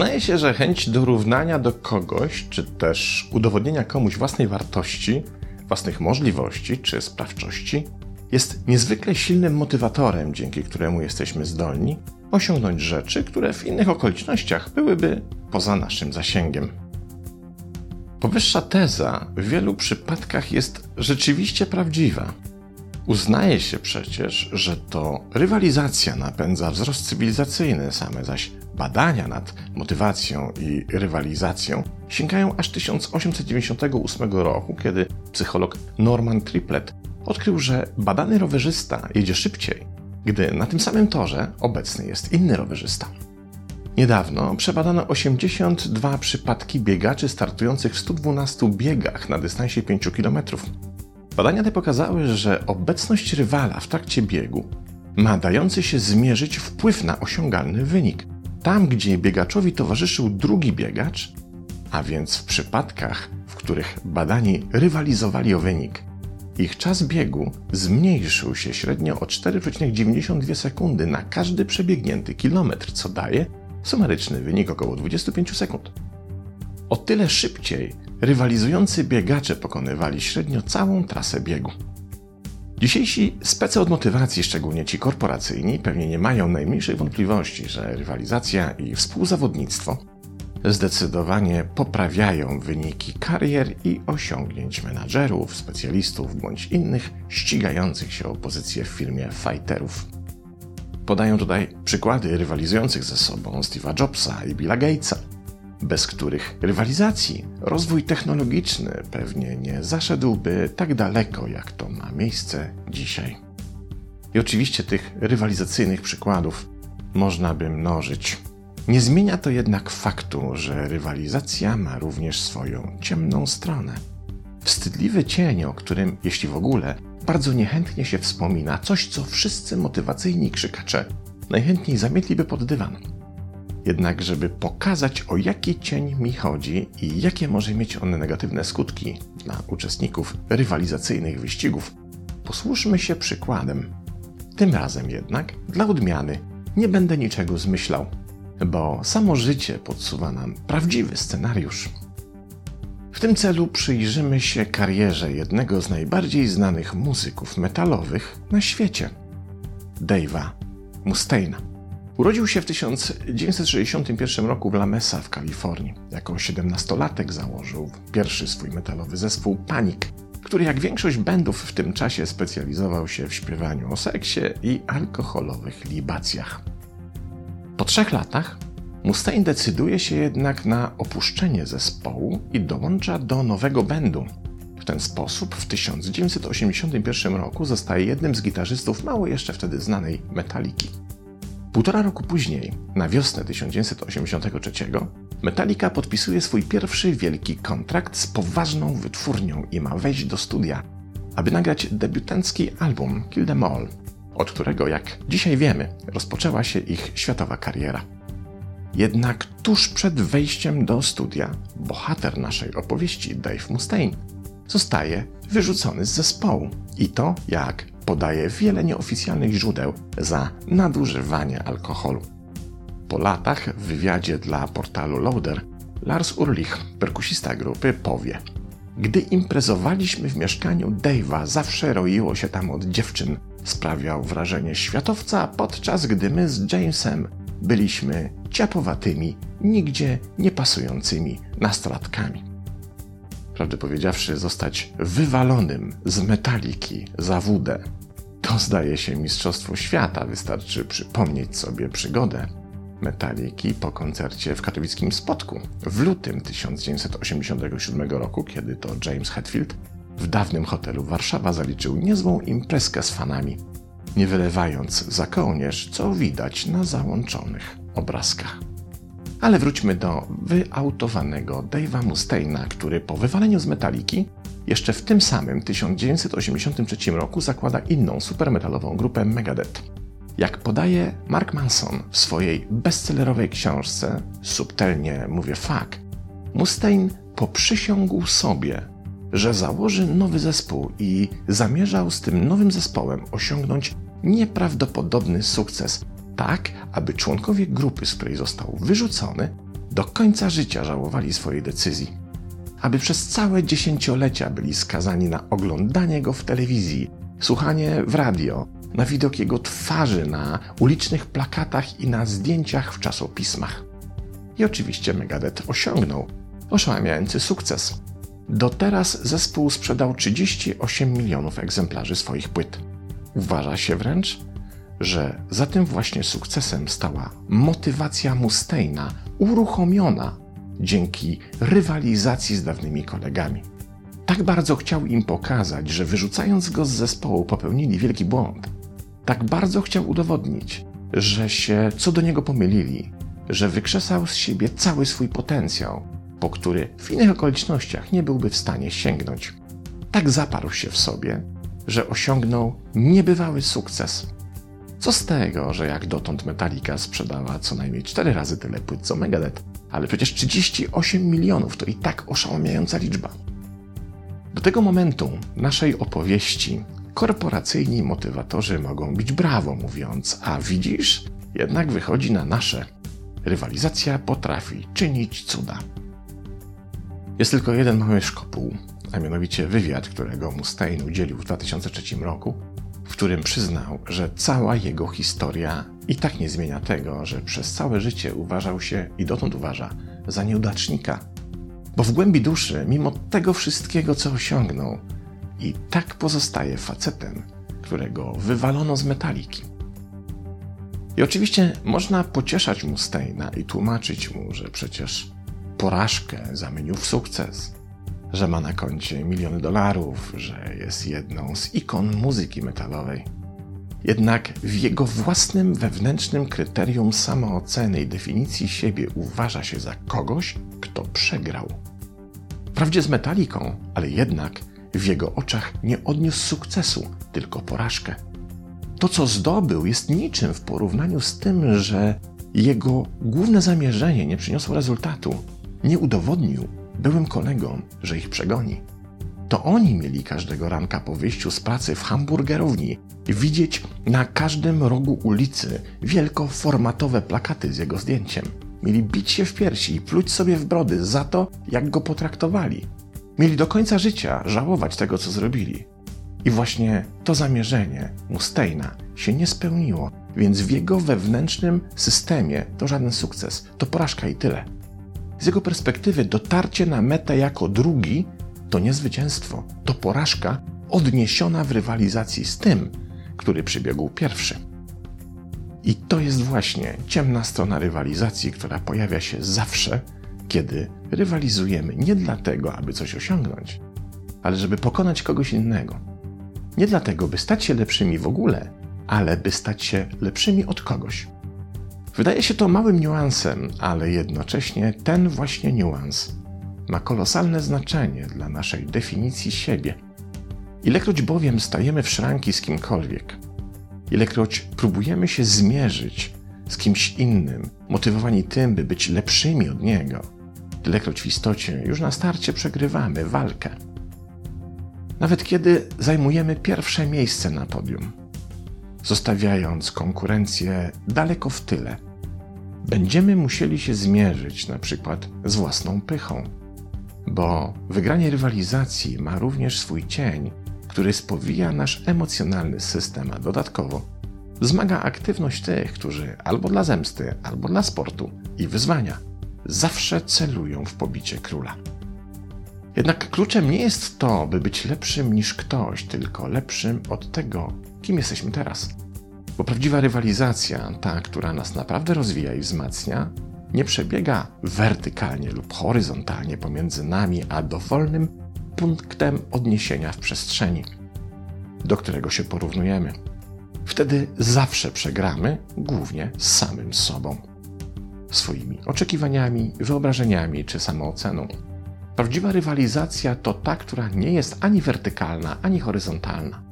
Przyznaję się, że chęć dorównania do kogoś, czy też udowodnienia komuś własnej wartości, własnych możliwości czy sprawczości jest niezwykle silnym motywatorem, dzięki któremu jesteśmy zdolni osiągnąć rzeczy, które w innych okolicznościach byłyby poza naszym zasięgiem. Powyższa teza w wielu przypadkach jest rzeczywiście prawdziwa. Uznaje się przecież, że to rywalizacja napędza wzrost cywilizacyjny, same zaś badania nad motywacją i rywalizacją sięgają aż 1898 roku, kiedy psycholog Norman Triplett odkrył, że badany rowerzysta jedzie szybciej, gdy na tym samym torze obecny jest inny rowerzysta. Niedawno przebadano 82 przypadki biegaczy startujących w 112 biegach na dystansie 5 km. Badania te pokazały, że obecność rywala w trakcie biegu ma dający się zmierzyć wpływ na osiągalny wynik. Tam, gdzie biegaczowi towarzyszył drugi biegacz, a więc w przypadkach, w których badani rywalizowali o wynik, ich czas biegu zmniejszył się średnio o 4,92 sekundy na każdy przebiegnięty kilometr, co daje sumaryczny wynik około 25 sekund. O tyle szybciej rywalizujący biegacze pokonywali średnio całą trasę biegu. Dzisiejsi specy od motywacji, szczególnie ci korporacyjni, pewnie nie mają najmniejszej wątpliwości, że rywalizacja i współzawodnictwo zdecydowanie poprawiają wyniki karier i osiągnięć menadżerów, specjalistów bądź innych ścigających się o pozycję w firmie fighterów. Podają tutaj przykłady rywalizujących ze sobą Steve'a Jobsa i Billa Gatesa, bez których rywalizacji rozwój technologiczny pewnie nie zaszedłby tak daleko, jak to ma miejsce dzisiaj. I oczywiście tych rywalizacyjnych przykładów można by mnożyć. Nie zmienia to jednak faktu, że rywalizacja ma również swoją ciemną stronę. Wstydliwy cień, o którym, jeśli w ogóle, bardzo niechętnie się wspomina, coś co wszyscy motywacyjni krzykacze najchętniej zamietliby pod dywan. Jednak, żeby pokazać, o jaki cień mi chodzi i jakie może mieć on negatywne skutki dla uczestników rywalizacyjnych wyścigów, posłuszmy się przykładem. Tym razem jednak, dla odmiany, nie będę niczego zmyślał, bo samo życie podsuwa nam prawdziwy scenariusz. W tym celu przyjrzymy się karierze jednego z najbardziej znanych muzyków metalowych na świecie, Dave'a Mustaina. Urodził się w 1961 roku w La Mesa w Kalifornii. Jako 17-latek założył pierwszy swój metalowy zespół Panic, który jak większość bandów w tym czasie specjalizował się w śpiewaniu o seksie i alkoholowych libacjach. Po trzech latach Mustaine decyduje się jednak na opuszczenie zespołu i dołącza do nowego bandu. W ten sposób w 1981 roku zostaje jednym z gitarzystów mało jeszcze wtedy znanej Metaliki. Półtora roku później, na wiosnę 1983, Metallica podpisuje swój pierwszy wielki kontrakt z poważną wytwórnią i ma wejść do studia, aby nagrać debiutancki album Kill Them All, od którego, jak dzisiaj wiemy, rozpoczęła się ich światowa kariera. Jednak tuż przed wejściem do studia, bohater naszej opowieści, Dave Mustaine, zostaje wyrzucony z zespołu. I to, jak podaje wiele nieoficjalnych źródeł, za nadużywanie alkoholu. Po latach w wywiadzie dla portalu Loader Lars Urlich, perkusista grupy, powie: Gdy imprezowaliśmy w mieszkaniu Dave'a, zawsze roiło się tam od dziewczyn. Sprawiał wrażenie światowca, podczas gdy my z Jamesem byliśmy ciapowatymi, nigdzie nie pasującymi nastolatkami. Prawdę powiedziawszy, zostać wywalonym z metaliki za wódę to zdaje się Mistrzostwo Świata. Wystarczy przypomnieć sobie przygodę Metaliki po koncercie w katowickim Spotku w lutym 1987 roku, kiedy to James Hetfield w dawnym hotelu Warszawa zaliczył niezłą imprezkę z fanami, nie wylewając za kołnierz, co widać na załączonych obrazkach. Ale wróćmy do wyautowanego Dave'a Mustaina, który po wywaleniu z Metaliki jeszcze w tym samym 1983 roku zakłada inną supermetalową grupę Megadeth. Jak podaje Mark Manson w swojej bestsellerowej książce Subtelnie mówię fuck, Mustaine poprzysiągł sobie, że założy nowy zespół i zamierzał z tym nowym zespołem osiągnąć nieprawdopodobny sukces, tak aby członkowie grupy, z której został wyrzucony, do końca życia żałowali swojej decyzji, aby przez całe dziesięciolecia byli skazani na oglądanie go w telewizji, słuchanie w radio, na widok jego twarzy na ulicznych plakatach i na zdjęciach w czasopismach. I oczywiście Megadeth osiągnął oszałamiający sukces. Do teraz zespół sprzedał 38 milionów egzemplarzy swoich płyt. Uważa się wręcz, że za tym właśnie sukcesem stała motywacja Mustaina uruchomiona dzięki rywalizacji z dawnymi kolegami. Tak bardzo chciał im pokazać, że wyrzucając go z zespołu popełnili wielki błąd. Tak bardzo chciał udowodnić, że się co do niego pomylili, że wykrzesał z siebie cały swój potencjał, po który w innych okolicznościach nie byłby w stanie sięgnąć. Tak zaparł się w sobie, że osiągnął niebywały sukces. Co z tego, że jak dotąd Metallica sprzedała co najmniej 4 razy tyle płyt co Megadeth, ale przecież 38 milionów to i tak oszałamiająca liczba. Do tego momentu naszej opowieści korporacyjni motywatorzy mogą bić brawo, mówiąc: A widzisz, jednak wychodzi na nasze. Rywalizacja potrafi czynić cuda. Jest tylko jeden mały szkopuł, a mianowicie wywiad, którego Mustaine udzielił w 2003 roku, w którym przyznał, że cała jego historia i tak nie zmienia tego, że przez całe życie uważał się i dotąd uważa za nieudacznika. Bo w głębi duszy, mimo tego wszystkiego, co osiągnął, i tak pozostaje facetem, którego wywalono z metaliki. I oczywiście można pocieszać Mustaina i tłumaczyć mu, że przecież porażkę zamienił w sukces, że ma na koncie miliony dolarów, że jest jedną z ikon muzyki metalowej. Jednak w jego własnym wewnętrznym kryterium samooceny i definicji siebie uważa się za kogoś, kto przegrał. Wprawdzie z metaliką, ale jednak w jego oczach nie odniósł sukcesu, tylko porażkę. To, co zdobył, jest niczym w porównaniu z tym, że jego główne zamierzenie nie przyniosło rezultatu. Nie udowodnił byłym kolegom, że ich przegoni. To oni mieli każdego ranka po wyjściu z pracy w hamburgerowni widzieć na każdym rogu ulicy wielkoformatowe plakaty z jego zdjęciem. Mieli bić się w piersi i pluć sobie w brody za to, jak go potraktowali. Mieli do końca życia żałować tego, co zrobili. I właśnie to zamierzenie Mustaina się nie spełniło, więc w jego wewnętrznym systemie to żaden sukces, to porażka i tyle. Z jego perspektywy dotarcie na metę jako drugi to nie zwycięstwo, to porażka odniesiona w rywalizacji z tym, który przybiegł pierwszy. I to jest właśnie ciemna strona rywalizacji, która pojawia się zawsze, kiedy rywalizujemy nie dlatego, aby coś osiągnąć, ale żeby pokonać kogoś innego. Nie dlatego, by stać się lepszymi w ogóle, ale by stać się lepszymi od kogoś. Wydaje się to małym niuansem, ale jednocześnie ten właśnie niuans ma kolosalne znaczenie dla naszej definicji siebie. Ilekroć bowiem stajemy w szranki z kimkolwiek, ilekroć próbujemy się zmierzyć z kimś innym, motywowani tym, by być lepszymi od niego, tylekroć w istocie już na starcie przegrywamy walkę. Nawet kiedy zajmujemy pierwsze miejsce na podium, zostawiając konkurencję daleko w tyle, będziemy musieli się zmierzyć na przykład z własną pychą, bo wygranie rywalizacji ma również swój cień, który spowija nasz emocjonalny system, a dodatkowo wzmaga aktywność tych, którzy albo dla zemsty, albo dla sportu i wyzwania zawsze celują w pobicie króla. Jednak kluczem nie jest to, by być lepszym niż ktoś, tylko lepszym od tego, kim jesteśmy teraz. Bo prawdziwa rywalizacja, ta, która nas naprawdę rozwija i wzmacnia, nie przebiega wertykalnie lub horyzontalnie pomiędzy nami a dowolnym punktem odniesienia w przestrzeni, do którego się porównujemy. Wtedy zawsze przegramy, głównie z samym sobą, swoimi oczekiwaniami, wyobrażeniami czy samooceną. Prawdziwa rywalizacja to ta, która nie jest ani wertykalna, ani horyzontalna.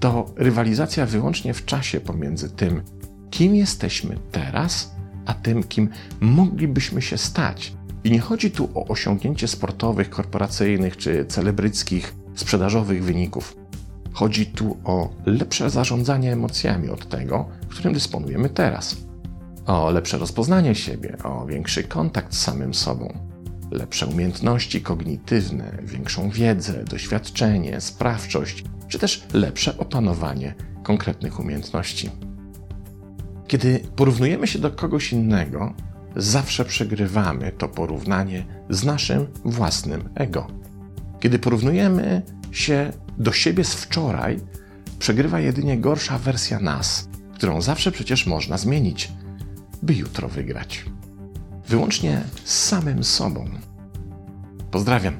To rywalizacja wyłącznie w czasie pomiędzy tym, kim jesteśmy teraz, a tym, kim moglibyśmy się stać. I nie chodzi tu o osiągnięcie sportowych, korporacyjnych czy celebryckich, sprzedażowych wyników. Chodzi tu o lepsze zarządzanie emocjami od tego, którym dysponujemy teraz. o lepsze rozpoznanie siebie, o większy kontakt z samym sobą, lepsze umiejętności kognitywne, większą wiedzę, doświadczenie, sprawczość, czy też lepsze opanowanie konkretnych umiejętności. Kiedy porównujemy się do kogoś innego, zawsze przegrywamy to porównanie z naszym własnym ego. Kiedy porównujemy się do siebie z wczoraj, przegrywa jedynie gorsza wersja nas, którą zawsze przecież można zmienić, by jutro wygrać. Wyłącznie z samym sobą. Pozdrawiam.